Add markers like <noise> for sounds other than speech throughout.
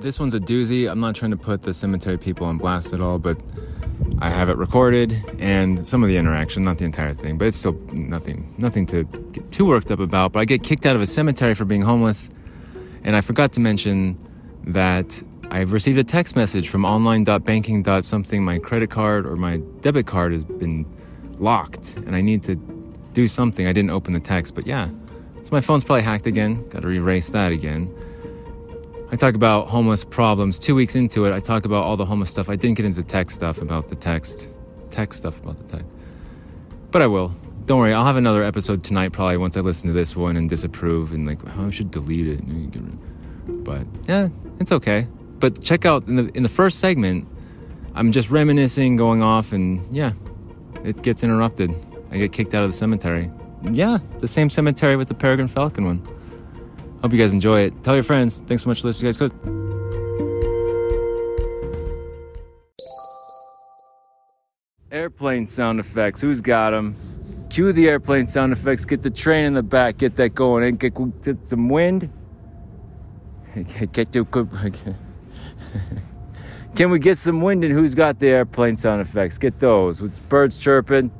This one's a doozy. I'm not trying to put the cemetery people on blast at all, but I have it recorded and some of the interaction, not the entire thing, but it's still nothing, nothing to get too worked up about. But I get kicked out of a cemetery for being homeless, and I forgot to mention that I've received a text message from online.banking. something. My credit card or my debit card has been locked, and I need to do something. I didn't open the text, but yeah, so my phone's probably hacked again. Got to erase that again. I talk about homeless problems. Two weeks into it, I talk about all the homeless stuff. I didn't get into tech stuff about the text, tech stuff about the tech. But I will. Don't worry, I'll have another episode tonight probably once I listen to this one and disapprove and like, oh, I should delete it. But yeah, it's okay. But check out in the in the first segment, I'm just reminiscing, going off, and yeah, it gets interrupted. I get kicked out of the cemetery. Yeah, the same cemetery with the Peregrine Falcon one. Hope you guys enjoy it. Tell your friends. Thanks so much for listening, guys. Airplane sound effects. Who's got them? Cue the airplane sound effects. Get the train in the back. Get that going. And get, get some wind. <laughs> Get. <laughs> Can we get some wind and who's got the airplane sound effects? Get those with birds chirping.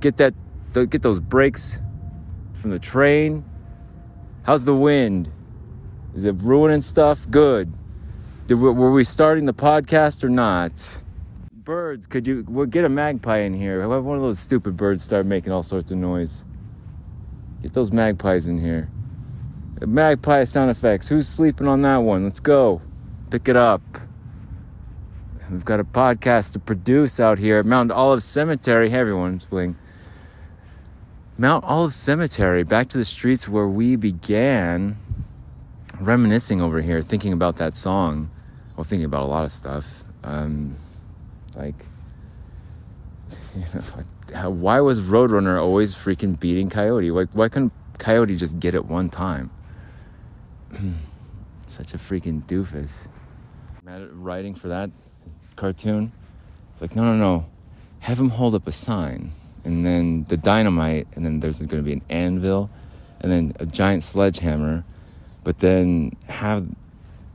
Get that. Get those brakes from the train. How's the wind? Is it ruining stuff? Good. Did, were we starting the podcast or not? Birds, could you we'll get a magpie in here? Have one of those stupid birds start making all sorts of noise. Get those magpies in here. Magpie sound effects. Who's sleeping on that one? Let's go. Pick it up. We've got a podcast to produce out here at Mount Olive Cemetery. Hey, everyone's playing. Mount Olive Cemetery, back to the streets where we began. Reminiscing over here, thinking about that song. Well, thinking about a lot of stuff. Um, like, <laughs> you know, why was Roadrunner always freaking beating Coyote? Like, why couldn't Coyote just get it one time? <clears throat> Such a freaking doofus. Writing for that cartoon. Like, no, no, no. Have him hold up a sign, and then the dynamite, and then there's going to be an anvil, and then a giant sledgehammer, but then have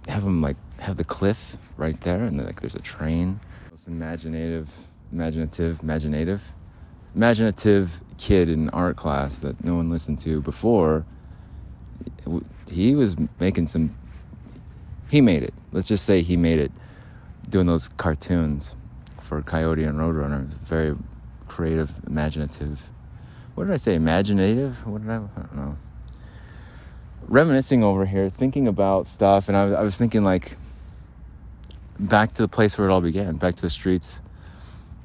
have him like have the cliff right there, and then like there's a train. Most imaginative, imaginative, imaginative, imaginative kid in art class that no one listened to before he was making some he made it let's just say he made it doing those cartoons for coyote and roadrunner it's very creative imaginative what did i say imaginative what did i, I don't know reminiscing over here thinking about stuff and I, I was thinking like back to the place where it all began back to the streets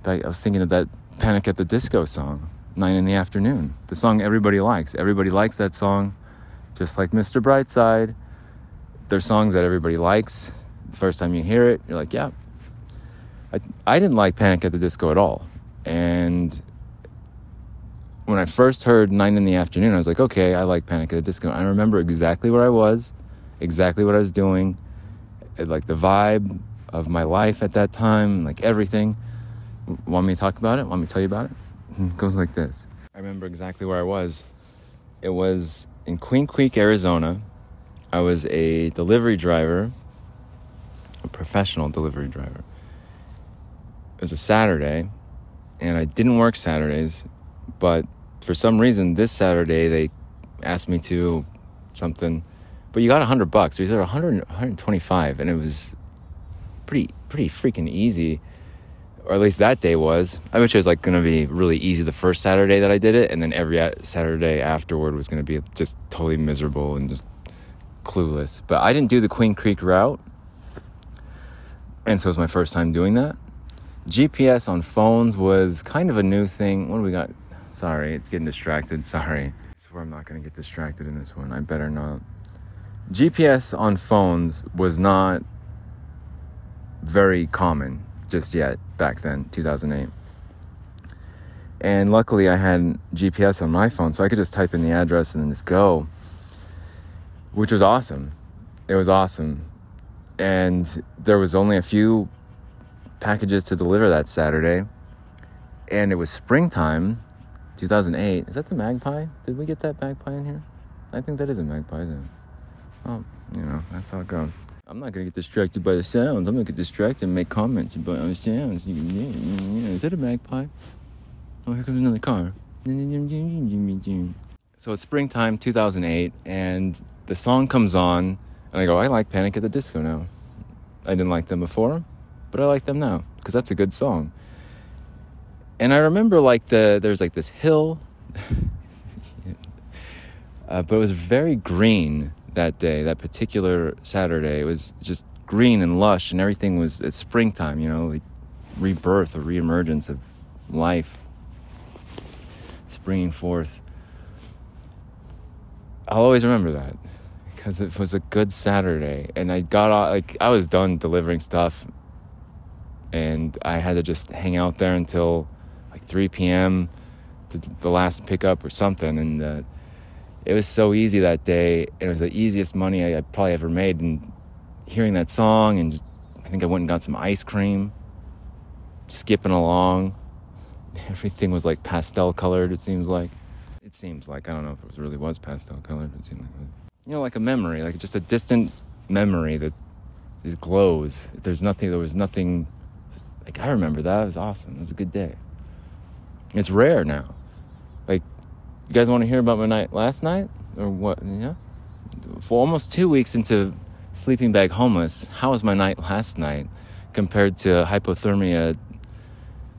back, i was thinking of that panic at the disco song nine in the afternoon the song everybody likes everybody likes that song just like Mr. Brightside. There's songs that everybody likes. The first time you hear it, you're like, yeah. I, I didn't like Panic at the Disco at all. And when I first heard Nine in the Afternoon, I was like, okay, I like Panic at the Disco. I remember exactly where I was, exactly what I was doing, like the vibe of my life at that time, like everything. Want me to talk about it? Want me to tell you about it? It <laughs> goes like this. I remember exactly where I was. It was in Queen Creek, Arizona. I was a delivery driver, a professional delivery driver. It was a Saturday, and I didn't work Saturdays, but for some reason this Saturday they asked me to something, but you got a hundred bucks. Was either 100, 125, and it was pretty pretty freaking easy or at least that day was. I wish it was like going to be really easy the first Saturday that I did it, and then every Saturday afterward was going to be just totally miserable and just clueless. But I didn't do the Queen Creek route, and so it was my first time doing that. GPS on phones was kind of a new thing. What do we got? Sorry, it's getting distracted. Sorry. I swear I'm not going to get distracted in this one. I better not. GPS on phones was not very common just yet back then, 2008. And luckily, I had GPS on my phone, so I could just type in the address and then go, which was awesome. It was awesome. And there was only a few packages to deliver that Saturday. And it was springtime, 2008. Is that the magpie? Did we get that magpie in here? I think that is a magpie, then. Oh, you know, that's all goes. I'm not gonna get distracted by the sounds. I'm gonna get distracted and make comments about the sounds. Is that a magpie? Oh, here comes another car. So it's springtime 2008, and the song comes on, and I go, I like Panic at the Disco now. I didn't like them before, but I like them now because that's a good song. And I remember like the there's like this hill, <laughs> uh, but it was very green that day, that particular Saturday. It was just green and lush, and everything was it's springtime, you know, like rebirth or reemergence of life springing forth. I'll always remember that because it was a good Saturday, and I got off, like I was done delivering stuff, and I had to just hang out there until like 3 p.m. The, the last pickup or something, and uh, it was so easy that day. It was the easiest money I, I probably ever made, and hearing that song, and just, I think I went and got some ice cream, skipping along. <laughs> Everything was like pastel colored. It seems like it seems like I don't know if it was, really was pastel colored. It seemed like you know, like a memory, like just a distant memory that just glows. There's nothing. There was nothing. Like I remember that. It was awesome. It was a good day. It's rare now. Like, you guys want to hear about my night last night or what? Yeah. For almost two weeks into sleeping bag homeless, how was my night last night compared to hypothermia,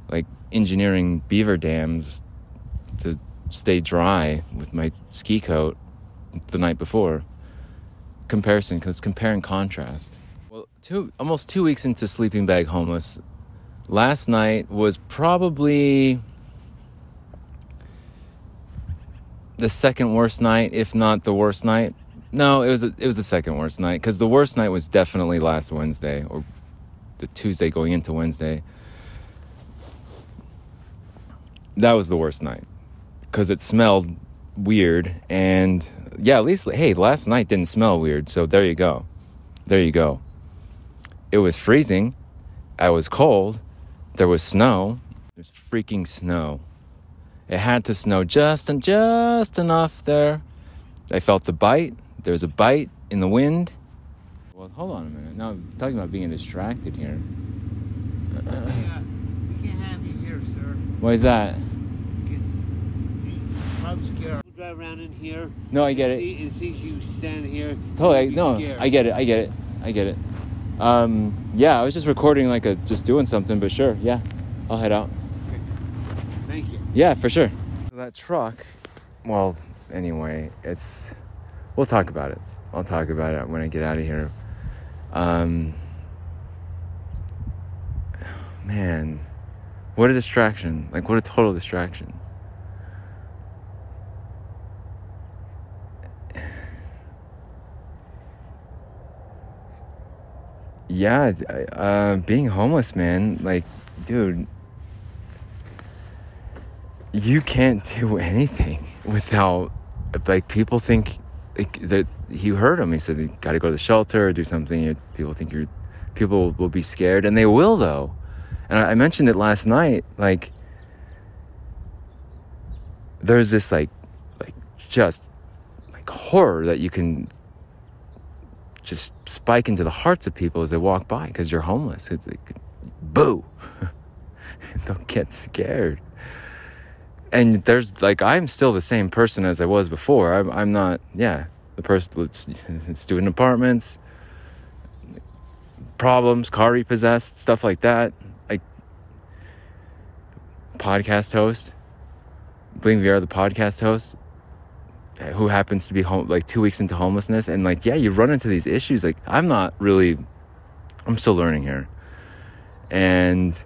like engineering beaver dams to stay dry with my ski coat the night before. Comparison, because compare and contrast. Well, two almost two weeks into sleeping bag homeless, last night was probably the second worst night, if not the worst night. No, it was it was the second worst night because the worst night was definitely last Wednesday or the Tuesday going into Wednesday. That was the worst night because it smelled weird and yeah at least hey last night didn't smell weird so there you go there you go it was freezing i was cold there was snow there's freaking snow it had to snow just and just enough there i felt the bite there's a bite in the wind well hold on a minute now I'm talking about being distracted here Yeah, we can't have you here, sir. why is that I'm scared. We'll drive around in here. no i get it See, and sees you stand here. Totally. No, scared. I get it. I get it. I get it. Um, yeah, I was just recording like a just doing something, but sure, yeah, I'll head out. Thank you. Yeah, for sure. That truck. Well, anyway, it's. We'll talk about it. I'll talk about it when I get out of here. Um, <sighs> man, what a distraction! Like, what a total distraction. Yeah uh, being homeless man like dude. You can't <laughs> do anything without like people think like, that you heard him he said you got to go to the shelter or do something people think you're people will be scared and they will though. And I mentioned it last night like there's this like like just like horror that you can just spike into the hearts of people as they walk by because you're homeless. It's like, boo. <laughs> Don't get scared. And there's like, I'm still the same person as I was before. I'm, I'm not, yeah, the person that's <laughs> student apartments, problems, car repossessed, stuff like that. Like, podcast host, Bling Viera, the podcast host who happens to be home like two weeks into homelessness and like yeah you run into these issues like i'm not really i'm still learning here. And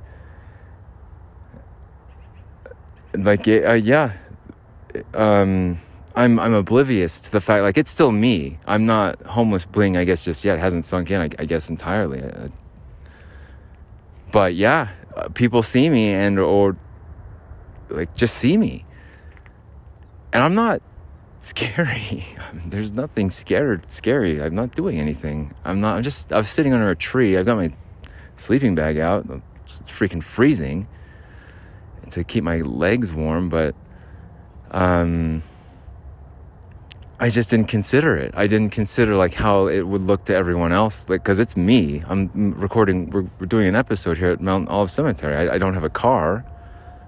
like uh, yeah um i'm i'm oblivious to the fact like it's still me. I'm not homeless bling i guess just yet. It hasn't sunk in i, I guess entirely. Uh, but yeah uh, people see me and or like just see me. And i'm not scary. <laughs> There's nothing scared scary. I'm not doing anything. I'm not I'm just I was sitting under a tree. I've got my sleeping bag out. It's freaking freezing to keep my legs warm, but um I just didn't consider it. I didn't consider like how it would look to everyone else, like because it's me. I'm recording. We're, we're, doing an episode here at Mount Olive Cemetery. I, I, don't have a car,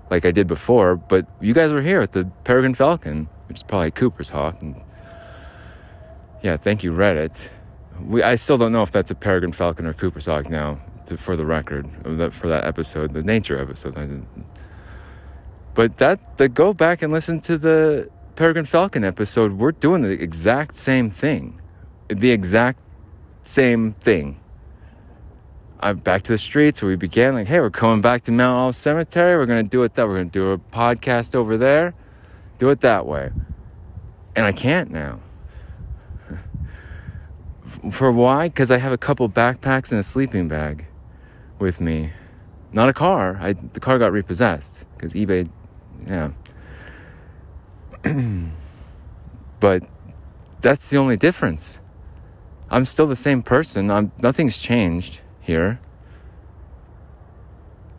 like I did before, but you guys were here at the Peregrine Falcon, which is probably Cooper's Hawk. And yeah, thank you, Reddit. We I still don't know if that's a Peregrine Falcon or Cooper's Hawk now, to, for the record, for that episode, the nature episode. But that the go back and listen to the Peregrine Falcon episode, we're doing the exact same thing. The exact same thing. I'm back to the streets where we began, like, hey, we're coming back to Mount Olive Cemetery. We're to do it that. We're going to do a podcast over there. Do it that way. And I can't now. <laughs> For why? Because I have a couple backpacks and a sleeping bag with me. Not a car. I, the car got repossessed because eBay, yeah. <clears throat> but that's the only difference. I'm still the same person. I'm nothing's changed here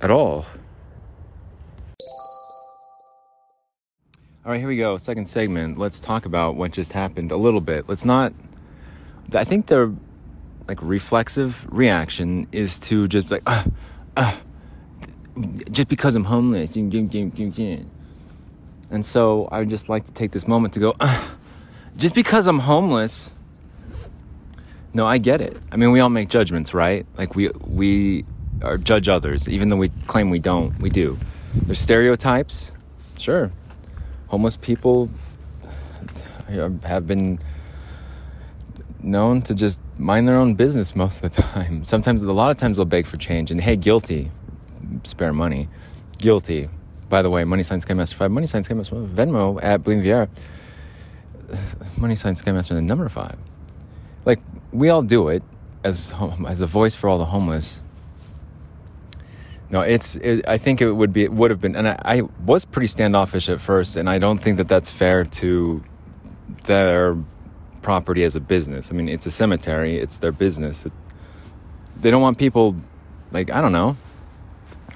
at all. All right, here we go. Second segment. Let's talk about what just happened a little bit. Let's not I think the like reflexive reaction is to just like uh, uh, just because I'm homeless. And so I would just like to take this moment to go, just because I'm homeless. No, I get it. I mean, we all make judgments, right? Like we we are judge others, even though we claim we don't. We do. There's stereotypes, sure. Homeless people have been known to just mind their own business <laughs> most of the time. Sometimes, a lot of times, they'll beg for change. And hey, guilty, spare money, guilty. By the way, Money Sign Skymaster 5, Money Sign Skymaster Venmo at Bling Viera. <sighs> Money Sign Skymaster the number 5. Like, we all do it as, as a voice for all the homeless. No, it's. It, I think it would be. It would have been, and I, I, was pretty standoffish at first, and I don't think that that's fair to their property as a business. I mean, it's a cemetery. It's their business. It, they don't want people, like I don't know.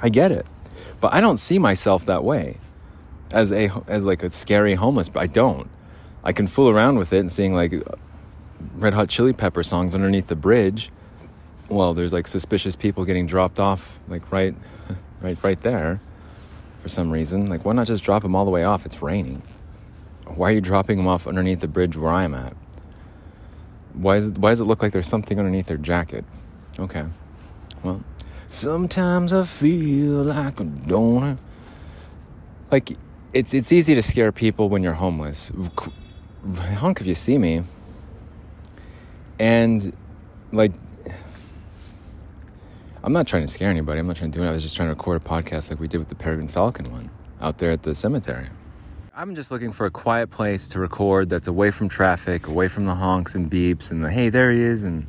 I get it. But I don't see myself that way as a as like a scary homeless, but I don't. I can fool around with it and seeing like Red Hot Chili Pepper songs underneath the bridge. Well, there's like suspicious people getting dropped off like right <laughs> right right there for some reason. Like why not just drop them all the way off? It's raining. Why are you dropping them off underneath the bridge where I'm at? Why, is it, why does it look like there's something underneath their jacket? Okay. Well, Sometimes I feel like a donor. Like it's it's easy to scare people when you're homeless. Honk if you see me. And like I'm not trying to scare anybody. I'm not trying to do it. I was just trying to record a podcast like we did with the Peregrine Falcon one out there at the cemetery. I'm just looking for a quiet place to record that's away from traffic, away from the honks and beeps and the hey, there he is, and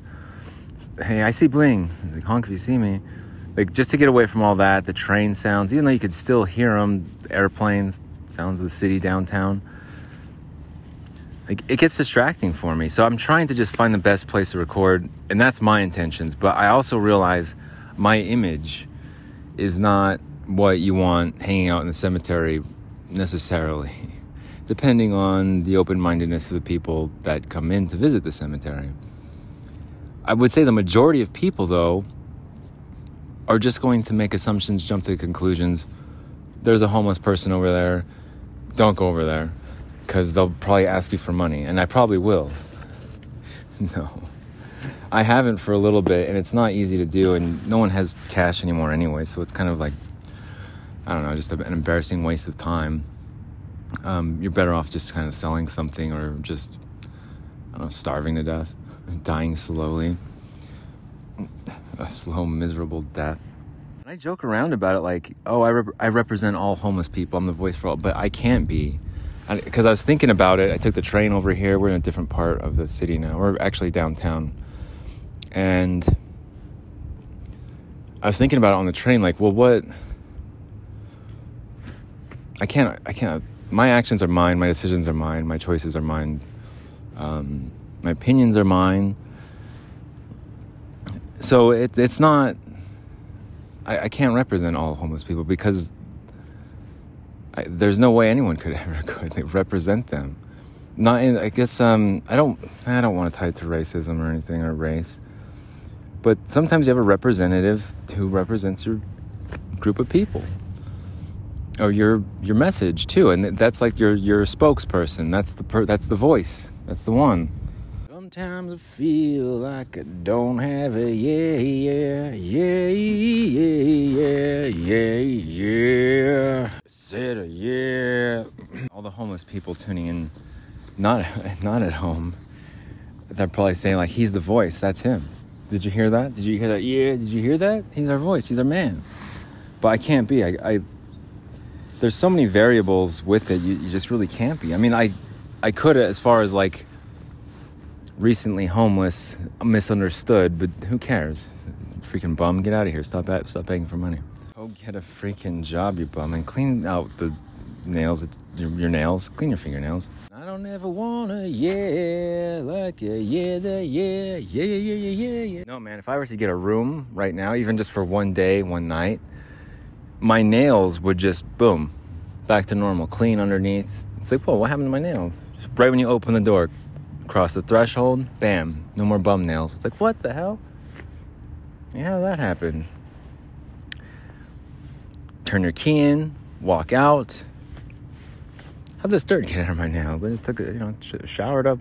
hey, I see bling. Like honk if you see me like just to get away from all that, the train sounds, even though you could still hear them, the airplanes, sounds of the city downtown. Like it gets distracting for me. So I'm trying to just find the best place to record, and that's my intentions. But I also realize my image is not what you want hanging out in the cemetery necessarily, <laughs> depending on the open mindedness of the people that come in to visit the cemetery. I would say the majority of people, though, are just going to make assumptions, jump to conclusions. There's a homeless person over there. Don't go over there because they'll probably ask you for money, and I probably will. <laughs> no. I haven't for a little bit, and it's not easy to do, and no one has cash anymore anyway, so it's kind of like, I don't know, just an embarrassing waste of time. Um, you're better off just kind of selling something or just, I don't know, starving to death, <laughs> dying slowly <laughs> a slow, miserable death. I joke around about it like, oh, I, rep- I represent all homeless people. I'm the voice for all, but I can't be. Because I, I was thinking about it. I took the train over here. We're in a different part of the city now. We're actually downtown. And I was thinking about it on the train like, well, what. I can't, I can't. My actions are mine. My decisions are mine. My choices are mine. Um, my opinions are mine so it, it's not I, I, can't represent all homeless people because I, there's no way anyone could <laughs> ever could represent them not in, I guess um I don't I don't want to tie it to racism or anything or race. But sometimes you have a representative who represents your group of people. Or your your message too, and that's like your your spokesperson. That's the per, that's the voice. That's the one. Sometimes I feel like I don't have a yeah, yeah, yeah, yeah, yeah, yeah. Yeah. Said a yeah. All the homeless people tuning in, not <laughs> not at home, they're probably saying like, "He's the voice. That's him." Did you hear that? Did you hear that? Yeah. Did you hear that? He's our voice. He's our man. But I can't be. I, I there's so many variables with it. You, you just really can't be. I mean, I I could as far as like recently homeless, misunderstood, but who cares? Freaking bum, get out of here. Stop at, stop begging for money. Go get a freaking job, you bum, and clean out the nails, your, your nails. Clean your fingernails. I don't ever wanna, yeah, like a yeah, the yeah, yeah, yeah, yeah, yeah, yeah. No, man, if I were to get a room right now, even just for one day, one night, my nails would just boom, back to normal, clean underneath. It's like, whoa, what happened to my nails? Just right when you open the door, cross the threshold, bam, no more bum nails. It's like, what the hell? Yeah, how that happen? Turn your key in, walk out. How'd this dirt get out of my nails? I just took it, you know, sh- showered up.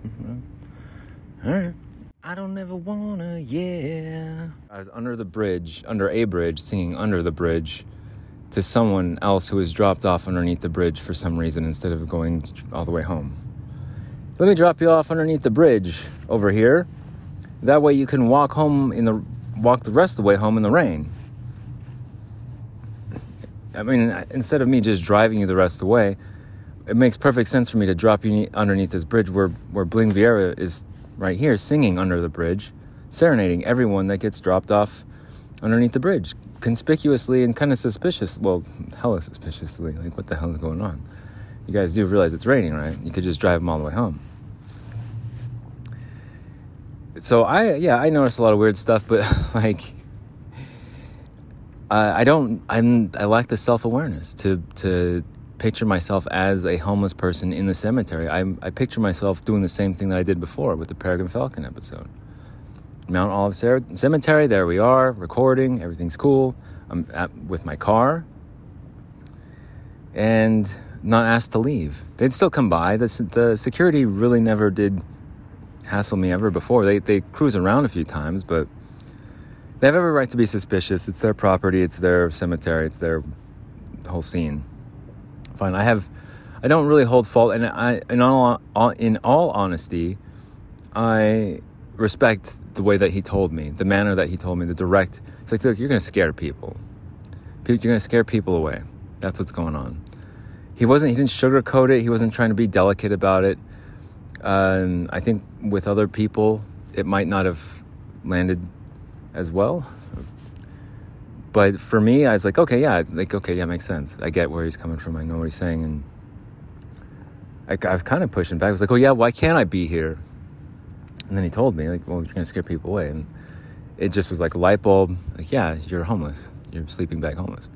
All right. I don't ever wanna, yeah. I was under the bridge, under a bridge, singing under the bridge to someone else who was dropped off underneath the bridge for some reason instead of going all the way home. Let me drop you off underneath the bridge over here. That way you can walk home in the walk the rest of the way home in the rain. I mean, instead of me just driving you the rest of the way, it makes perfect sense for me to drop you underneath this bridge where where Bling Viera is right here singing under the bridge, serenading everyone that gets dropped off underneath the bridge, conspicuously and kind of suspicious. Well, hella suspiciously. Like, what the hell is going on? You guys do realize it's raining, right? You could just drive them all the way home. So I, yeah, I noticed a lot of weird stuff, but <laughs> like, uh, I don't, I'm, I lack the self awareness to to picture myself as a homeless person in the cemetery. I, I picture myself doing the same thing that I did before with the Peregrine Falcon episode. Mount Olive Cemetery, there we are, recording, everything's cool. I'm at, with my car and not asked to leave. They'd still come by. The, the security really never did hassle me ever before. They, they cruise around a few times, but they have every right to be suspicious. It's their property, it's their cemetery, it's their whole scene fine. I have, I don't really hold fault, and I, in all, in all honesty, I respect the way that he told me, the manner that he told me, the direct. It's like, look, you're going to scare people. You're going to scare people away. That's what's going on. He wasn't. He didn't sugarcoat it. He wasn't trying to be delicate about it. Um, I think with other people, it might not have landed as well. But for me, I was like, okay, yeah, like, okay, yeah, makes sense. I get where he's coming from. I know what he's saying. And I, I was kind of pushing back. I was like, oh, yeah, why can't I be here? And then he told me, like, well, you're to scare people away. And it just was like a light bulb. Like, yeah, you're homeless. You're sleeping bag homeless.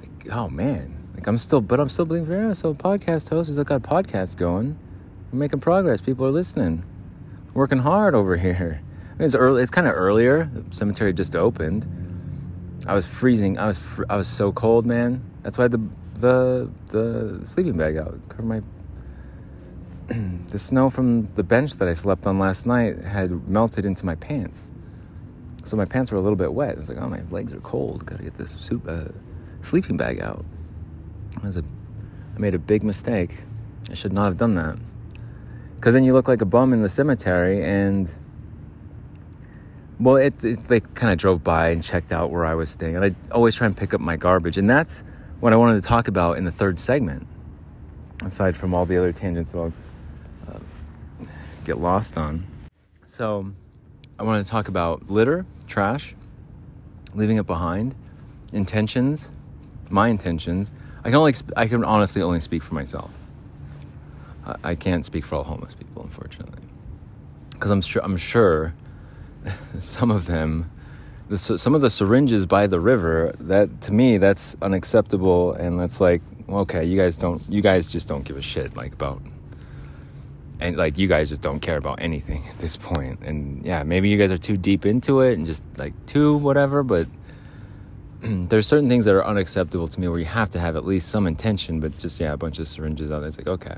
Like, oh, man. Like, I'm still, but I'm still believing, yeah, so podcast host has got podcasts going. We're making progress. People are listening. Working hard over <laughs> here. I mean, it's early. It's kind of earlier. The cemetery just opened I was freezing. I was fr- I was so cold, man. That's why the the the sleeping bag out covered my. <clears throat> the snow from the bench that I slept on last night had melted into my pants, so my pants were a little bit wet. I was like, "Oh, my legs are cold. Got to get this soup, uh, sleeping bag out." I was a, I made a big mistake. I should not have done that. Because then you look like a bum in the cemetery, and well, it, it they kind of drove by and checked out where I was staying, and I always try and pick up my garbage, and that's what I wanted to talk about in the third segment. Aside from all the other tangents that I'll uh, get lost on, so I wanted to talk about litter, trash, leaving it behind, intentions, my intentions. I can only I can honestly only speak for myself. I, I can't speak for all homeless people, unfortunately, because I'm sure I'm sure <laughs> some of them, the, some of the syringes by the river, that to me, that's unacceptable. And that's like, okay, you guys don't, you guys just don't give a shit, like about and like you guys just don't care about anything at this point. And yeah, maybe you guys are too deep into it and just like too whatever, but <clears throat> there's certain things that are unacceptable to me where you have to have at least some intention, but just yeah, a bunch of syringes out there. It's like, okay.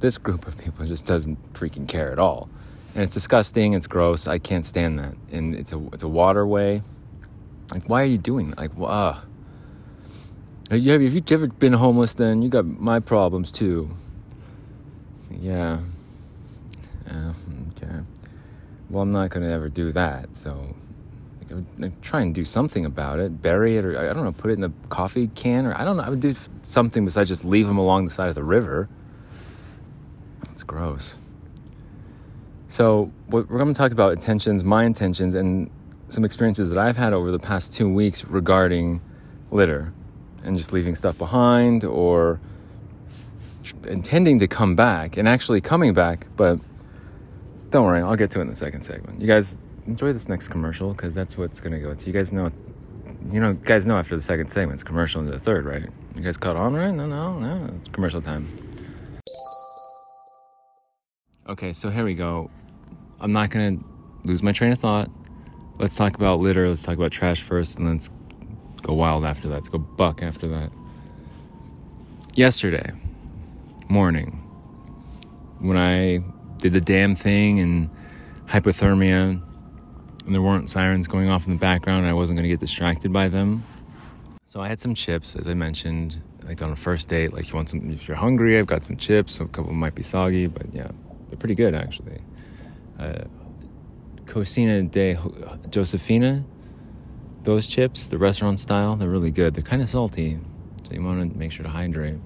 This group of people just doesn't freaking care at all. And it's disgusting, it's gross, I can't stand that. And it's a it's a waterway. Like why are you doing that? Like uh have you, have you ever been homeless then? You got my problems too. Yeah. Yeah, okay. Well, I'm not to ever do that, so I would try and do something about it. Bury it, or I don't know, put it in the coffee can, or I don't know. I would do something besides just leave them along the side of the river. It's gross. So, what we're going to talk about intentions, my intentions, and some experiences that I've had over the past two weeks regarding litter and just leaving stuff behind or intending to come back and actually coming back. But don't worry, I'll get to it in the second segment. You guys enjoy this next commercial because that's what's going to go to. You guys know, you know, guys know after the second segment, it's commercial into the third, right? You guys caught on, right? No, no, no, it's commercial time. Okay, so here we go. I'm not going to lose my train of thought. Let's talk about litter. Let's talk about trash first, and let's go wild after that. Let's go buck after that. Yesterday morning, when I did the damn thing and hypothermia, and there weren't sirens going off in the background, I wasn't going to get distracted by them. So I had some chips, as I mentioned, like on a first date. Like you want some, if you're hungry, I've got some chips. A couple might be soggy, but yeah, they're pretty good actually. Uh, Cocina de Josefina those chips, the restaurant style, they're really good. They're kind of salty, so you want to make sure to hydrate.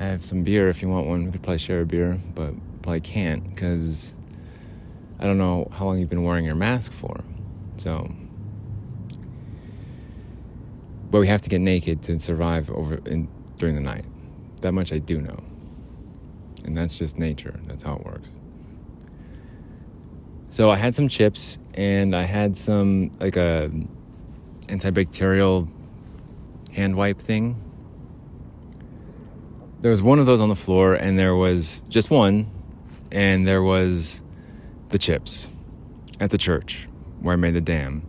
I have some beer if you want one. We could probably share a beer, but probably can't because I don't know how long you've been wearing your mask for. So, but we have to get naked to survive over in during the night. That much I do know, and that's just nature. That's how it works. So I had some chips and I had some like a antibacterial hand wipe thing. There was one of those on the floor, and there was just one, and there was the chips at the church where I made the dam.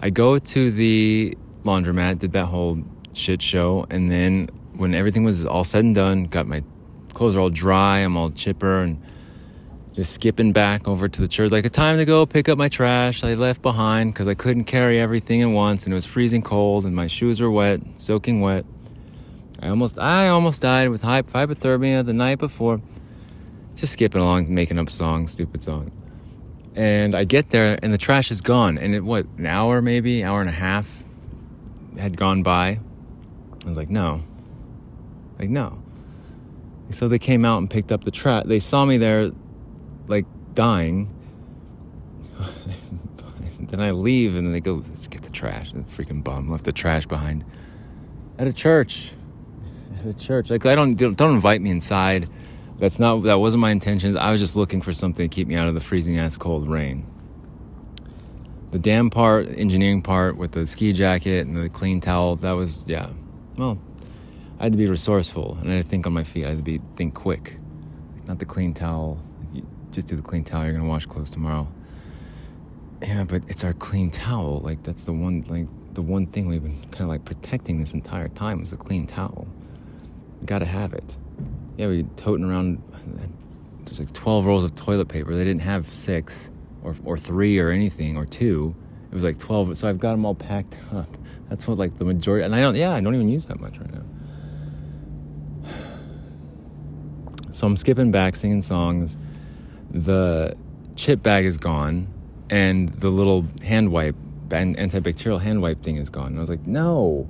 I go to the laundromat, did that whole shit show, and then when everything was all said and done, got my clothes are all dry, I'm all chipper, and just skipping back over to the church like a time to go pick up my trash I left behind because I couldn't carry everything at once and it was freezing cold and my shoes were wet, soaking wet. I almost I almost died with hypothermia the night before. Just skipping along, making up songs, stupid song. And I get there and the trash is gone. And it what an hour maybe, hour and a half had gone by. I was like, no, like no. So they came out and picked up the trash. They saw me there like dying. <laughs> then I leave and they go, let's get the trash. And the freaking bum left the trash behind at a church. At a church. Like I don't don't invite me inside. That's not that wasn't my intention. I was just looking for something to keep me out of the freezing ass cold rain. The damn part, engineering part with the ski jacket and the clean towel, that was yeah. Well, I had to be resourceful and I had to think on my feet. I had to be think quick. Not the clean towel just do the clean towel. You're gonna wash clothes tomorrow. Yeah, but it's our clean towel. Like that's the one, like the one thing we've been kind of like protecting this entire time is the clean towel. We gotta have it. Yeah, we toting around. There's like 12 rolls of toilet paper. They didn't have six or or three or anything or two. It was like 12. So I've got them all packed up. That's what like the majority. And I don't. Yeah, I don't even use that much right now. <sighs> So I'm skipping back, singing songs the chip bag is gone and the little hand wipe antibacterial hand wipe thing is gone. And I was like, no.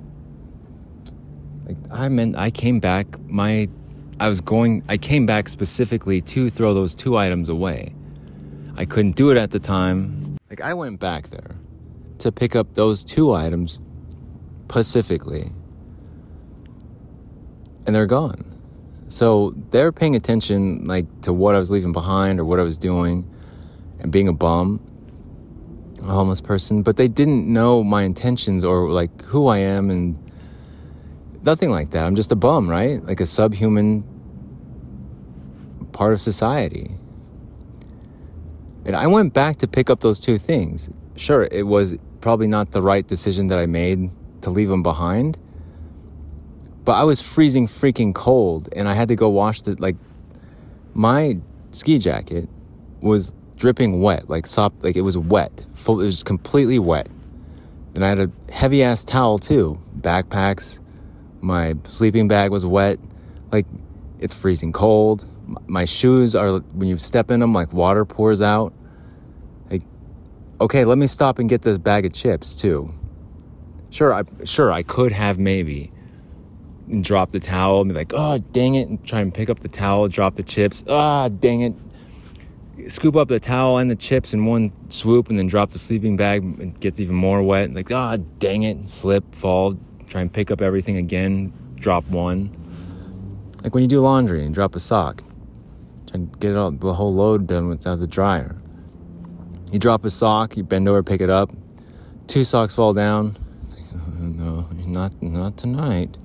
Like I meant I came back my I was going I came back specifically to throw those two items away. I couldn't do it at the time. Like I went back there to pick up those two items specifically. And they're gone. So they're paying attention like to what I was leaving behind or what I was doing and being a bum, a homeless person, but they didn't know my intentions or like who I am and nothing like that. I'm just a bum, right? Like a subhuman part of society. And I went back to pick up those two things. Sure, it was probably not the right decision that I made to leave them behind. But I was freezing freaking cold and I had to go wash the like my ski jacket was dripping wet, like sop like it was wet. Full it was completely wet. And I had a heavy ass towel too. Backpacks, my sleeping bag was wet. Like it's freezing cold. My shoes are when you step in them like water pours out. Like okay, let me stop and get this bag of chips too. Sure, I sure I could have maybe and drop the towel and be like, oh, dang it, and try and pick up the towel, drop the chips. Ah, dang it. Scoop up the towel and the chips in one swoop and then drop the sleeping bag and gets even more wet. Like, ah, dang it, slip, fall, try and pick up everything again, drop one. Like when you do laundry and drop a sock, try and get it all, the whole load done without the dryer. You drop a sock, you bend over, pick it up, two socks fall down. Like, oh, no, not, not tonight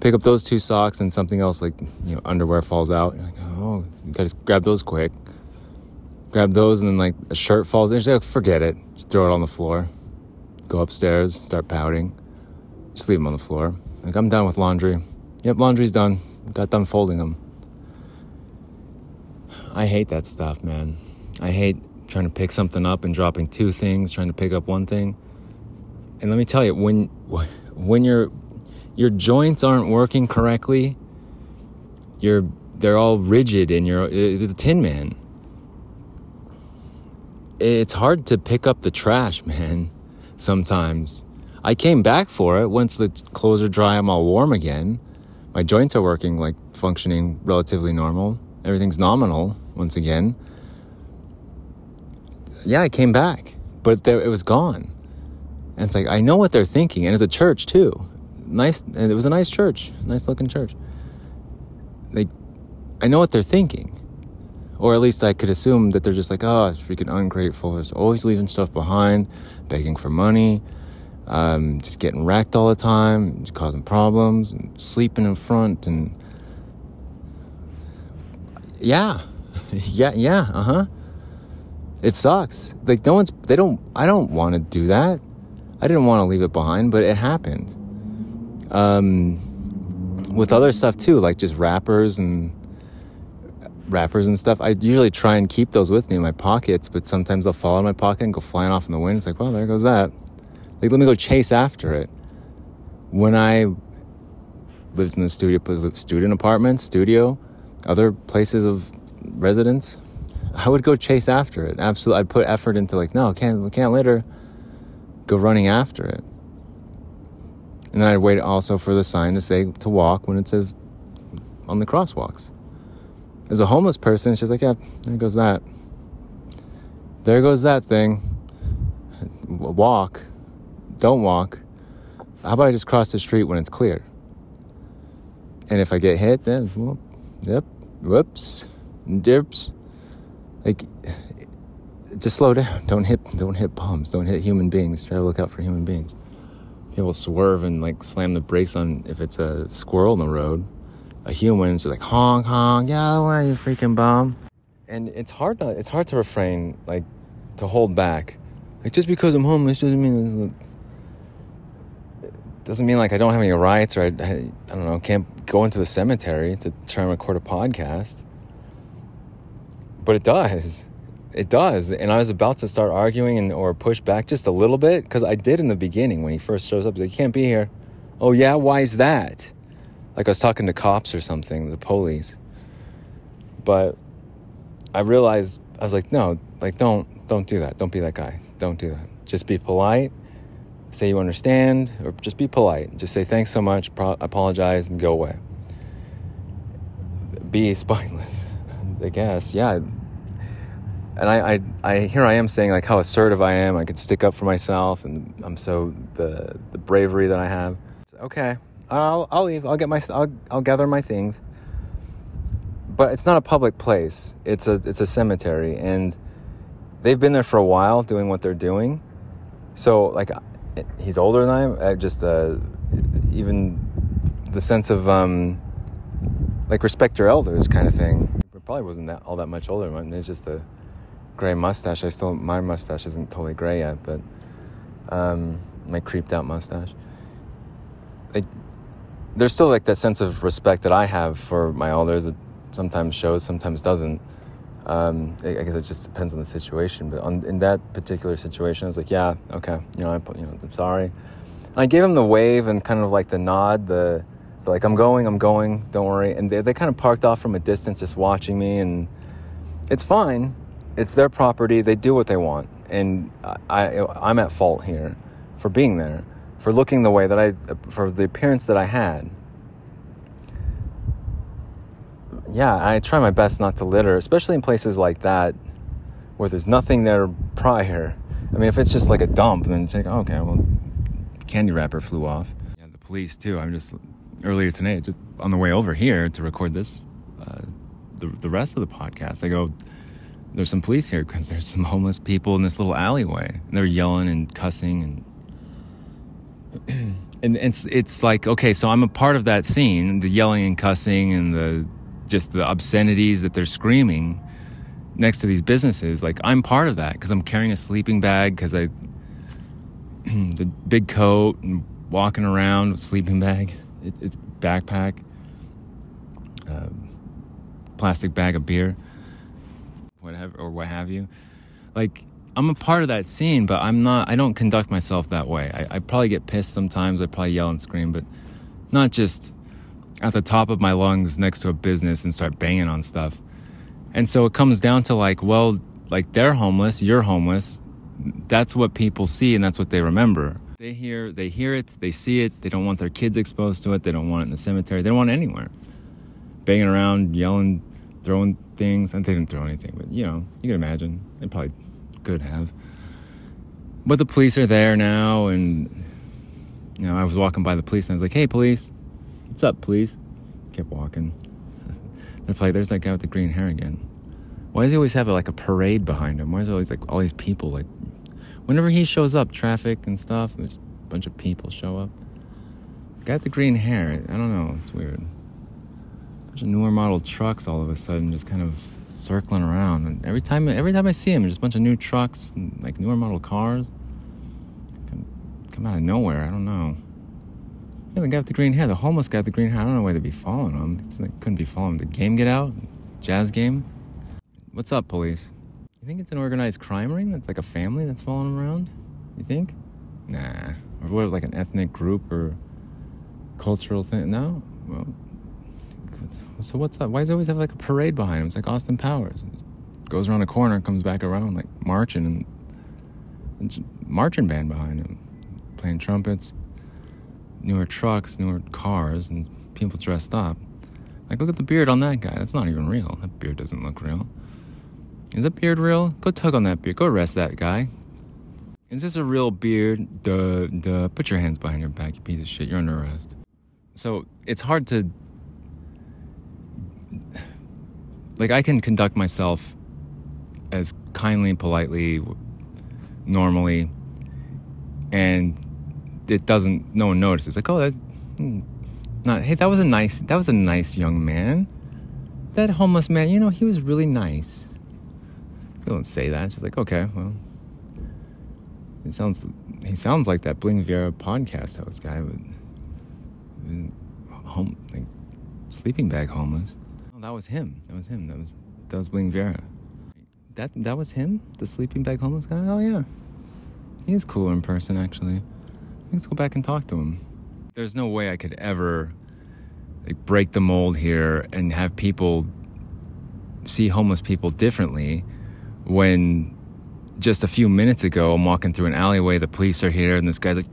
pick up those two socks and something else like you know underwear falls out. You're like, oh, you gotta grab those quick. Grab those and then like a shirt falls. And like, forget it. Just throw it on the floor. Go upstairs, start pouting. Just leave them on the floor. Like I'm done with laundry. Yep, laundry's done. Got done folding them. I hate that stuff, man. I hate trying to pick something up and dropping two things, trying to pick up one thing. And let me tell you, when when you're your joints aren't working correctly. You're they're all rigid and you're uh, the tin man. It's hard to pick up the trash, <laughs> man. Sometimes. I came back for it once the clothes are dry, I'm all warm again. My joints are working like functioning relatively normal. Everything's nominal once again. Yeah, I came back, but there, it was gone. And it's like, I know what they're thinking. And it's a church too nice and it was a nice church nice looking church. Like, i know what they're thinking. Or at least i could assume that they're just like oh it's freaking ungrateful. It's always leaving stuff behind begging for money um, just getting wrecked all the time causing problems and sleeping in front and yeah. <laughs> Yeah yeah uh-huh. It sucks. Like no one's they don't i don't want to do that. I didn't want to leave it behind but it happened um, with other stuff too, like just wrappers and wrappers and stuff. I usually try and keep those with me in my pockets, but sometimes they'll fall in my pocket and go flying off in the wind. It's like, well, there goes that. Like, let me go chase after it. When I lived in the studio, student apartment, studio, other places of residence, I would go chase after it. Absolutely, I'd put effort into like, no, can't, can't let her go running after it. And then I'd wait also for the sign to say to walk when it says on the crosswalks. As a homeless person, she's like, yeah, there goes that. There goes that thing. Walk. Don't walk. How about I just cross the street when it's clear? And if I get hit, then, well, yep, whoops, dips. Like, just slow down. Don't hit, don't hit bombs. Don't hit human beings. Try to look out for human beings people swerve and like slam the brakes on if it's a squirrel in the road. A human is like honk honk, yeah, where are you freaking bomb? And it's hard not it's hard to refrain, like to hold back. Like just because I'm homeless doesn't mean doesn't mean like I don't have any rights or I, I, I don't know can't go into the cemetery to try and record a podcast. But it does. It does. And I was about to start arguing and or push back just a little bit because I did in the beginning when he first shows up. Like, you can't be here. Oh, yeah? Why is that? Like I was talking to cops or something, the police. But I realized, I was like, no, like, don't, don't do that. Don't be that guy. Don't do that. Just be polite. Say you understand, or just be polite. Just say thanks so much, pro- apologize, and go away. Be <laughs> spineless, I guess. Yeah, and I, I, I, here I am saying like how assertive I am. I can stick up for myself, and I'm so the the bravery that I have. Okay, I'll I'll leave. I'll get my I'll I'll gather my things. But it's not a public place. It's a it's a cemetery, and they've been there for a while doing what they're doing. So like, he's older than I am. I just uh, even the sense of um, like respect your elders kind of thing probably wasn't that all that much older. It's just a gray mustache. I still my mustache isn't totally gray yet, but um, my creeped out mustache. Like, there's still like that sense of respect that I have for my elders that sometimes shows, sometimes doesn't. Um, I guess it just depends on the situation. But on, in that particular situation, I was like, yeah, okay, you know, I, you know, I'm sorry. And I gave him the wave and kind of like the nod, the, the like, I'm going, I'm going, don't worry. And they, they kind of parked off from a distance, just watching me, and it's fine. It's their property. They do what they want, and I, I'm at fault here for being there, for looking the way that I, for the appearance that I had. Yeah, I try my best not to litter, especially in places like that where there's nothing there prior. I mean, if it's just like a dump, then it's like, okay, well, candy wrapper flew off. Yeah, the police too. I'm just earlier today, just on the way over here to record this, uh, the the rest of the podcast. I go, there's some police here because there's some homeless people in this little alleyway, and they're yelling and cussing and. <clears throat> And it's it's like okay, so I'm a part of that scene, the yelling and cussing and the just the obscenities that they're screaming next to these businesses. Like I'm part of that because I'm carrying a sleeping bag because I <clears throat> the big coat and walking around with sleeping bag, it, it's backpack, uh, plastic bag of beer, whatever or what have you. Like I'm a part of that scene, but I'm not. I don't conduct myself that way. I, I probably get pissed sometimes. I probably yell and scream, but not just at the top of my lungs next to a business and start banging on stuff. And so it comes down to like, well, like they're homeless, you're homeless. That's what people see and that's what they remember. They hear they hear it, they see it, they don't want their kids exposed to it, they don't want it in the cemetery, they don't want it anywhere. Banging around, yelling, throwing things. And they didn't throw anything, but you know, you can imagine. They probably could have. But the police are there now and you know, I was walking by the police and I was like, Hey police, what's up, police? Kept walking. <laughs> They're like, there's that guy with the green hair again. Why does he always have like a parade behind him? Why is there always like all these people like whenever he shows up, traffic and stuff, there's a bunch of people show up. Guy with the green hair, I don't know, it's weird. Newer model trucks all of a sudden just kind of circling around. And every time every time I see them, just a bunch of new trucks and like newer model cars. Come, come out of nowhere, I don't know. Yeah, the guy with the green hair, the homeless guy with the green hair. I don't know why they'd be following him. Like, couldn't be following him. The game get out? Jazz game? What's up, police? You think it's an organized crime ring? That's like a family that's following him around? You think? Nah. Or what, like an ethnic group or cultural thing? No? Well, so what's up? Why does he always have like a parade behind him? It's like Austin Powers. Goes around a corner comes back around like marching and, and marching band behind him, playing trumpets newer trucks, newer cars, and people dressed up. Like, look at the beard on that guy. That's not even real. That beard doesn't look real. Is that beard real? Go tug on that beard. Go arrest that guy. Is this a real beard? Duh, duh. Put your hands behind your back, you piece of shit. You're under arrest. So it's hard to. Like, I can conduct myself as kindly, and politely, normally, and it doesn't no one notices. Like oh that's hmm, not hey that was a nice that was a nice young man. That homeless man you know he was really nice. They don't say that. She's like okay well. It sounds he sounds like that Bling Viera podcast host guy but home like sleeping bag homeless oh, that was him that was him that was that was Bling Viera that that was him the sleeping bag homeless guy oh yeah he's cooler in person actually let's go back and talk to him. There's no way I could ever like break the mold here and have people see homeless people differently when just a few minutes ago I'm walking through an alleyway, the police are here, and this guy's like,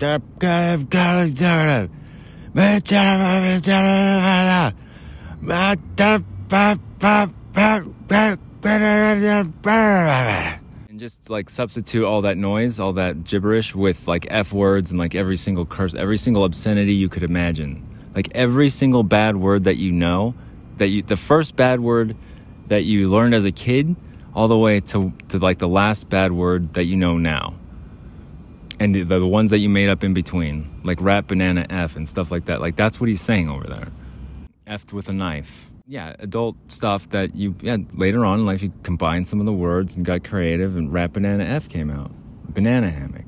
and just like substitute all that noise, all that gibberish with like F words and like every single curse, every single obscenity you could imagine. Like every single bad word that you know, that you, the first bad word that you learned as a kid, all the way to, to like the last bad word that you know now. And the, the ones that you made up in between, like rat, banana, F, and stuff like that. Like that's what he's saying over there. F'd with a knife. Yeah, adult stuff that you yeah, later on in life you combined some of the words and got creative and Rap Banana F came out. Banana hammock.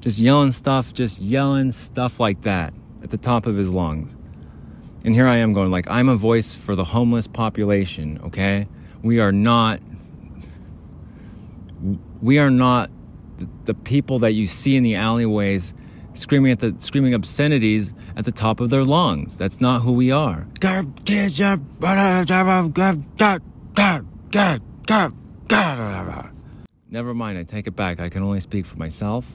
Just yelling stuff, just yelling stuff like that at the top of his lungs. And here I am going like I'm a voice for the homeless population, okay? We are not we are not the, the people that you see in the alleyways screaming at the screaming obscenities at the top of their lungs. That's not who we are. Never mind, I take it back. I can only speak for myself.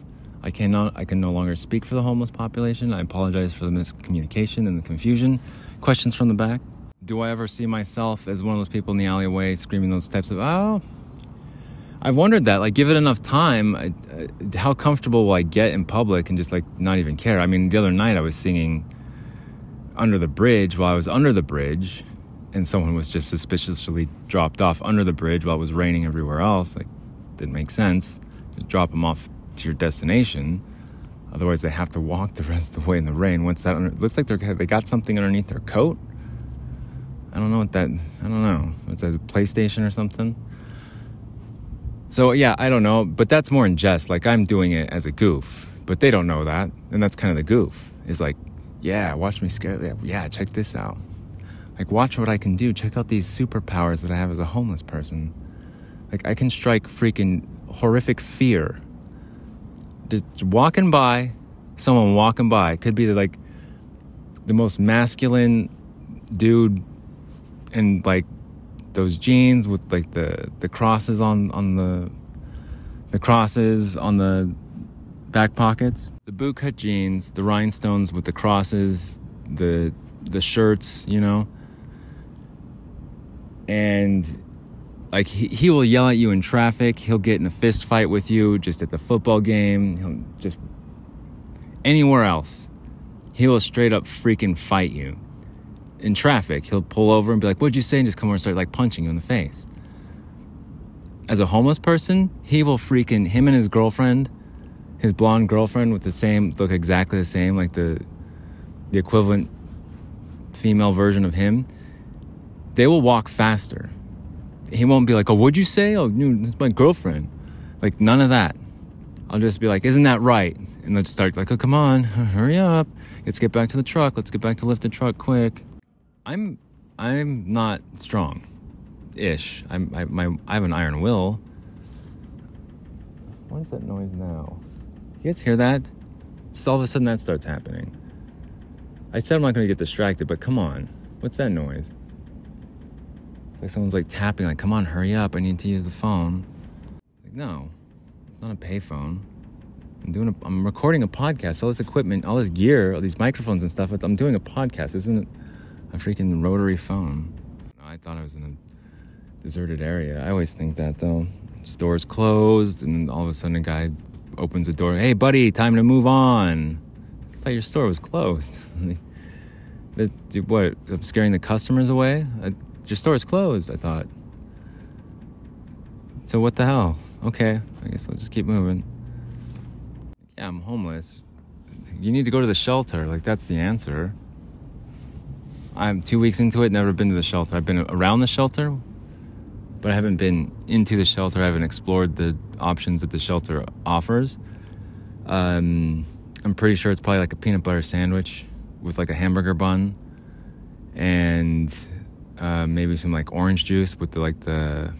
I cannot I can no longer speak for the homeless population. I apologize for the miscommunication and the confusion. Questions from the back? Do I ever see myself as one of those people in the alleyway screaming those types of oh I've wondered that. Like, give it enough time, I, how comfortable will I get in public and just like not even care? I mean, the other night I was singing under the bridge while I was under the bridge, and someone was just suspiciously dropped off under the bridge while it was raining everywhere else. Like, didn't make sense. Just drop them off to your destination. Otherwise, they have to walk the rest of the way in the rain. Once that under, looks like they they got something underneath their coat. I don't know what that. I don't know. It's a PlayStation or something. So yeah, I don't know, but that's more in jest. Like I'm doing it as a goof, but they don't know that, and that's kind of the goof. Is like, yeah, watch me scare. Yeah, check this out. Like watch what I can do. Check out these superpowers that I have as a homeless person. Like I can strike freaking horrific fear. Just walking by, someone walking by could be like the most masculine dude and like those jeans with like the the crosses on on the the crosses on the back pockets. The bootcut jeans the rhinestones with the crosses the the shirts you know? And like he, he will yell at you in traffic. He'll get in a fist fight with you just at the football game. He'll just anywhere else. He will straight up freaking fight you in traffic. He'll pull over and be like, What'd you say? And just come over and start like punching you in the face. As a homeless person, he will freaking, him and his girlfriend, his blonde girlfriend with the same, look exactly the same, like the, the equivalent female version of him, they will walk faster. He won't be like, Oh, what'd you say? Oh, my girlfriend. Like, none of that. I'll just be like, Isn't that right? And they'll start like, Oh, come on, <laughs> hurry up. Let's get back to the truck. Let's get back to lift the truck quick. I'm I'm not strong, ish. I'm I, my I have an iron will. What is that noise now? You guys hear that? Just all of a sudden that starts happening. I said I'm not gonna get distracted, but come on, what's that noise? It's like someone's like tapping, like, come on, hurry up, I need to use the phone. Like, no, it's not a payphone. I'm doing a, I'm recording a podcast, all this equipment, all this gear, all these microphones and stuff. I'm doing a podcast, isn't it? A freaking rotary phone. I thought I was in a deserted area. I always think that though. Store's closed, and all of a sudden a guy opens the door. Hey, buddy, time to move on. I thought your store was closed. <laughs> what? I'm Scaring the customers away? Uh, your store is closed. I thought. So what the hell? Okay, I guess I'll just keep moving. Yeah, I'm homeless. You need to go to the shelter. Like that's the answer. I'm two weeks into it, never been to the shelter. I've been around the shelter, but I haven't been into the shelter. I haven't explored the options that the shelter offers. Um, I'm pretty sure it's probably like a peanut butter sandwich with like a hamburger bun and uh, maybe some like orange juice with the like the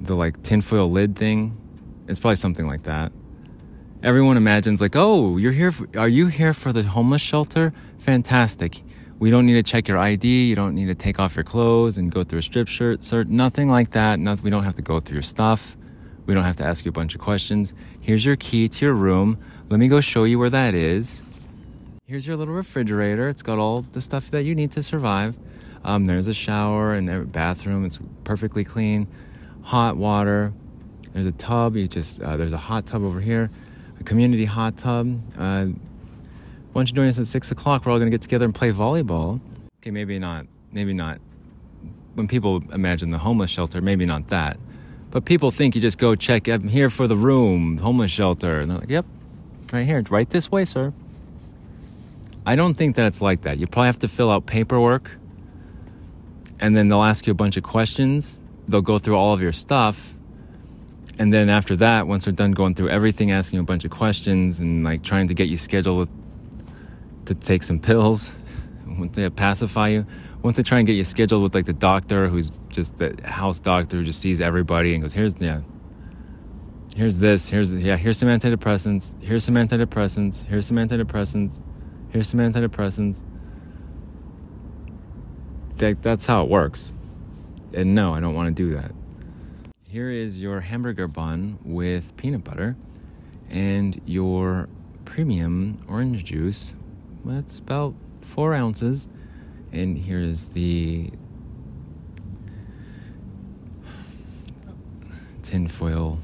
the like tinfoil lid thing. It's probably something like that. Everyone imagines like, oh, you're here. For, are you here for the homeless shelter? Fantastic we don't need to check your ID. You don't need to take off your clothes and go through a strip shirt, sir. Nothing like that. We don't have to go through your stuff. We don't have to ask you a bunch of questions. Here's your key to your room. Let me go show you where that is. Here's your little refrigerator. It's got all the stuff that you need to survive. Um, there's a shower and a bathroom. It's perfectly clean. Hot water. There's a tub. You just uh, there's a hot tub over here, a community hot tub. Uh, why don't you join us at six o'clock? We're all going to get together and play volleyball. Okay, maybe not. Maybe not. When people imagine the homeless shelter, maybe not that. But people think you just go check, I'm here for the room, homeless shelter. And they're like, yep, right here, right this way, sir. I don't think that it's like that. You probably have to fill out paperwork. and then they'll ask you a bunch of questions. They'll go through all of your stuff. And then after that, once they're done going through everything, asking you a bunch of questions and like trying to get you scheduled with, to take some pills, once they pacify you, once they try and get you scheduled with like the doctor who's just the house doctor who just sees everybody and goes, here's, yeah, here's this, here's, yeah, here's some antidepressants, here's some antidepressants, here's some antidepressants, here's some antidepressants. That, that's how it works. And no, I don't want to do that. Here is your hamburger bun with peanut butter and your premium orange juice. That's about four ounces. And here's the tinfoil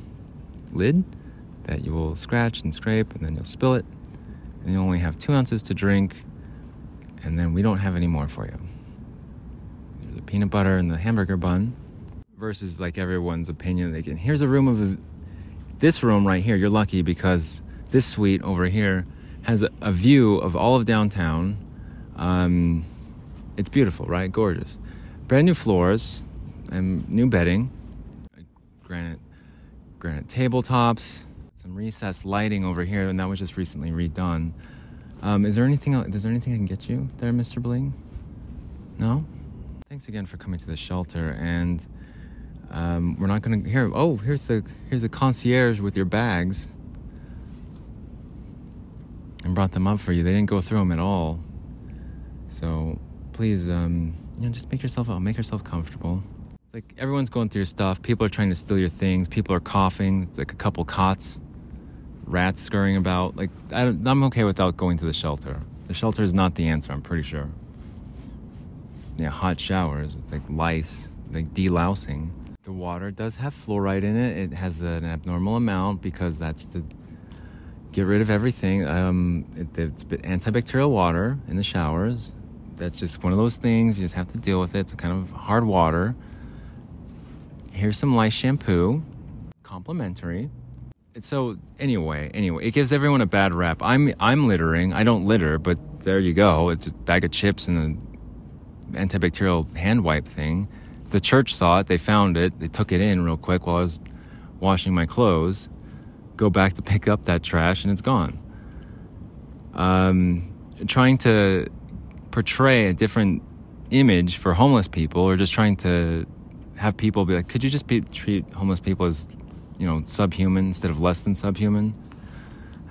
lid that you will scratch and scrape, and then you'll spill it. And you only have two ounces to drink, and then we don't have any more for you. There's the peanut butter and the hamburger bun versus like everyone's opinion. They can, here's a room of this room right here. You're lucky because this suite over here has a, view of all of downtown. Um, it's beautiful, right? Gorgeous. Brand new floors and new bedding, granite granite tabletops, some recessed lighting over here, and that was just recently redone. Um, is there anything? Is there anything I can get you there, Mr. Bling? No. Thanks again for coming to the shelter, and um, we're not gonna here. Oh, here's the here's the concierge with your bags, and brought them up for you. They didn't go through them at all. So please, um, you know, just make yourself make yourself comfortable. It's like everyone's going through your stuff. People are trying to steal your things. People are coughing. It's like a couple cots, rats scurrying about. Like I am okay without going to the shelter. The shelter is not the answer. I'm pretty sure. Yeah, hot showers. It's like lice, like delousing. The water does have fluoride in it. It has an abnormal amount because that's to get rid of everything. Um, it, it's antibacterial water in the showers. That's just one of those things. You just have to deal with it. It's a kind of hard water. Here's some lice shampoo, complimentary. It's so anyway, anyway, it gives everyone a bad rap. I'm I'm littering. I don't litter, but there you go. It's a bag of chips and an antibacterial hand wipe thing the church saw it, they found it, they took it in real quick while I was washing my clothes. Go back to pick up that trash and it's gone. Um, trying to portray a different image for homeless people or just trying to have people be like, could you just be, treat homeless people as, you know, subhuman instead of less than subhuman?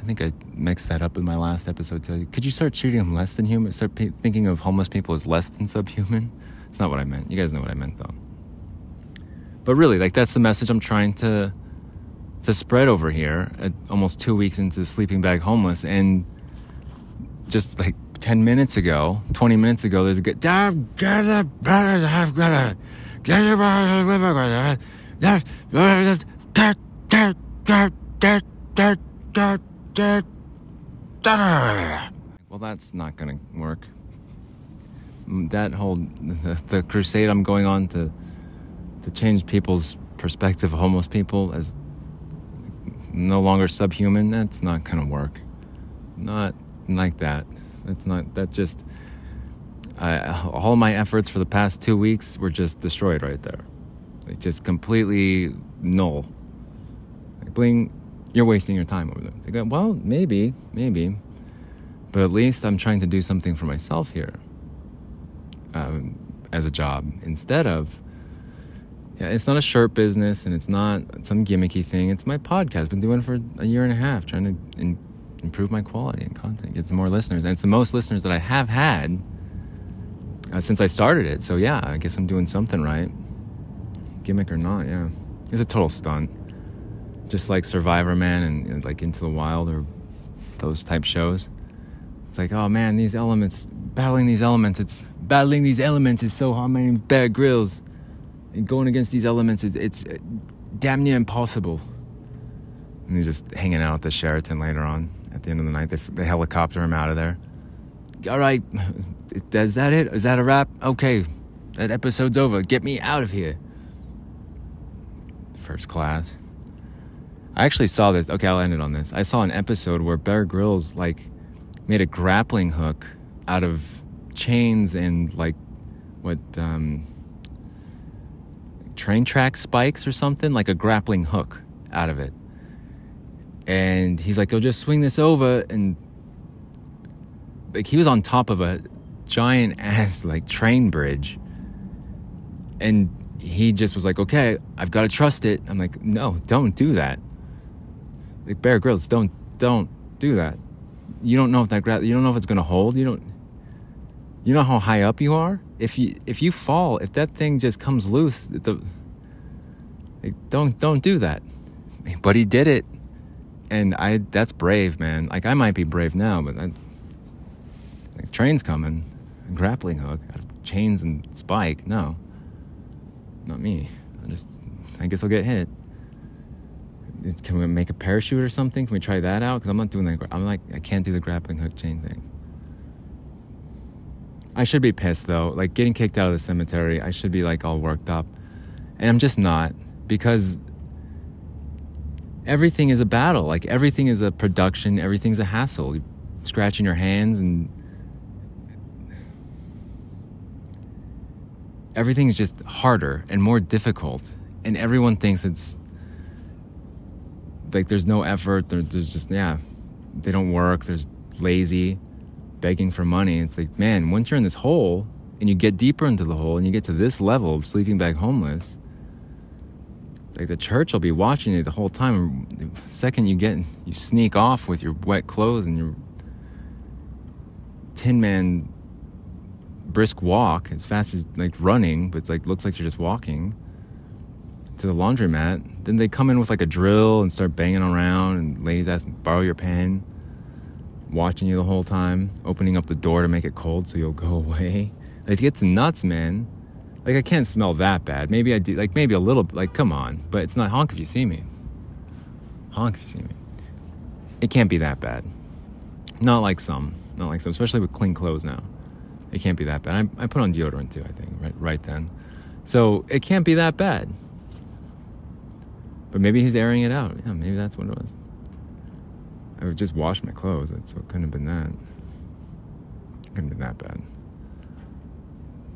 I think I mixed that up in my last episode too. Could you start treating them less than human? Start pe- thinking of homeless people as less than subhuman? It's not what I meant. You guys know what I meant though. But really, like that's the message I'm trying to to spread over here at almost two weeks into sleeping bag homeless and just like 10 minutes ago 20 minutes ago there's a good well that's not gonna work that whole the, the crusade I'm going on to to change people's perspective of homeless people as no longer subhuman, that's not gonna work. Not like that. That's not that just I, all my efforts for the past two weeks were just destroyed right there. Like just completely null. Like bling, you're wasting your time over there. They go, well, maybe, maybe, but at least I'm trying to do something for myself here um, as a job instead of yeah, it's not a shirt business and it's not some gimmicky thing. It's my podcast. I've been doing it for a year and a half, trying to in, improve my quality and content, get some more listeners. And it's the most listeners that I have had uh, since I started it. So yeah, I guess I'm doing something right. Gimmick or not, yeah. It's a total stunt. Just like Survivorman and, and like Into the Wild or those type shows. It's like, oh man, these elements, battling these elements, it's battling these elements is so hard. My name Bear Grylls. Going against these elements, it's, it's damn near impossible. And he's just hanging out at the Sheraton later on. At the end of the night, they, they helicopter him out of there. All right, <laughs> is that it? Is that a wrap? Okay, that episode's over. Get me out of here. First class. I actually saw this. Okay, I'll end it on this. I saw an episode where Bear Grylls like made a grappling hook out of chains and like what um, train track spikes or something, like a grappling hook out of it. And he's like, "Oh, just swing this over," and like he was on top of a giant <laughs> ass like train bridge, and he just was like, "Okay, I've got to trust it." I'm like, "No, don't do that." Like Bear Grylls, don't don't do that. You don't know if that gra- you don't know if it's gonna hold. You don't. You know how high up you are. If you if you fall, if that thing just comes loose, the don't don't do that. But he did it, and I that's brave, man. Like I might be brave now, but that's like train's coming, a grappling hook chains and spike. No, not me. I just I guess I'll get hit. Can we make a parachute or something? Can we try that out? Because I'm not doing that. I'm like I can't do the grappling hook chain thing. I should be pissed though. Like getting kicked out of the cemetery, I should be like all worked up. And I'm just not because everything is a battle. Like everything is a production, everything's a hassle. You're scratching your hands and everything's just harder and more difficult. And everyone thinks it's like there's no effort, there's just yeah, they don't work, there's lazy begging for money. It's like, man, once you're in this hole and you get deeper into the hole and you get to this level of sleeping bag homeless, like the church will be watching you the whole time. The second you get, you sneak off with your wet clothes and your tin man brisk walk as fast as like running, but it's like looks like you're just walking to the laundromat. Then they come in with like a drill and start banging around, and ladies ask borrow your pen watching you the whole time, opening up the door to make it cold so you'll go <laughs> away. It gets nuts, man. Like, I can't smell that bad. Maybe I do, like, maybe a little, like, come on. But it's not honk if you see me. Honk if you see me. It can't be that bad. Not like some. Not like some, especially with clean clothes now. It can't be that bad. I, I put on deodorant too, I think, right, right then. So it can't be that bad. But maybe he's airing it out. Yeah, maybe that's what it was. I would just wash my clothes, so it couldn't have been that. It couldn't have been that bad.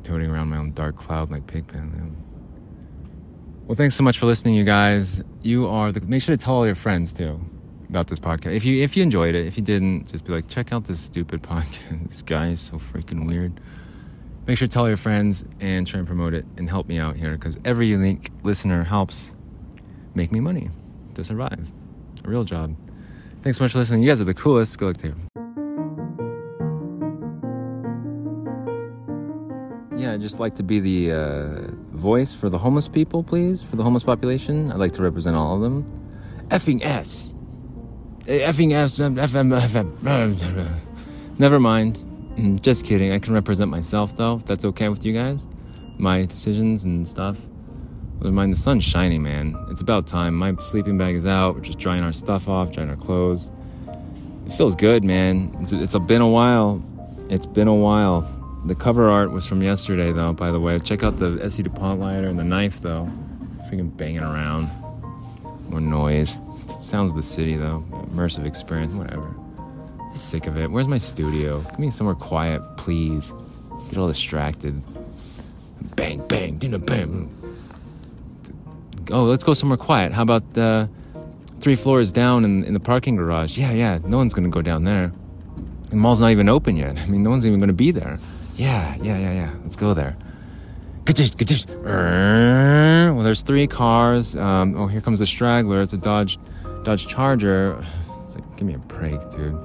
Toting around my own dark cloud like Pigpen. Yeah. Well, thanks so much for listening, you guys. You are the. Make sure to tell all your friends too about this podcast. If you if you enjoyed it, if you didn't, just be like, check out this stupid <laughs> podcast. this guy is so freaking weird. Make sure to tell your friends and try and promote it and help me out here because every unique listener helps make me money to survive. A real job. Thanks so much for listening. You guys are the coolest. Good luck to. Yeah, I'd just like to be the uh, voice for the homeless people, please, for the homeless population. I'd like to represent all of them. Effing S. Eh, Effing S. FM. FM. <laughs> Never mind. <clears throat> Just kidding. I can represent myself, though, if that's okay with you guys. My decisions and stuff. Never mind, the sun's shining, man. It's about time. My sleeping bag is out. We're just drying our stuff off, drying our clothes. It feels good, man. It's, it's been a while. It's been a while. The cover art was from yesterday, though, by the way. Check out the S.T. Dupont lighter and the knife, though. It's freaking banging around. More noise. Sounds of the city, though. Immersive experience, whatever. Sick of it. Where's my studio? Give me somewhere quiet, please. Get all distracted. Bang, bang, dinner, bang. Oh, let's go somewhere quiet. How about uh, three floors down in, in the parking garage? Yeah, yeah. No one's gonna go down there. The mall's not even open yet. <laughs> I mean, no one's even gonna be there. Yeah, yeah, yeah, yeah. Let's go there. Well, there's three cars. Um, oh, here comes the straggler. It's a Dodge, Dodge Charger. <sighs> It's like, give me a break, dude.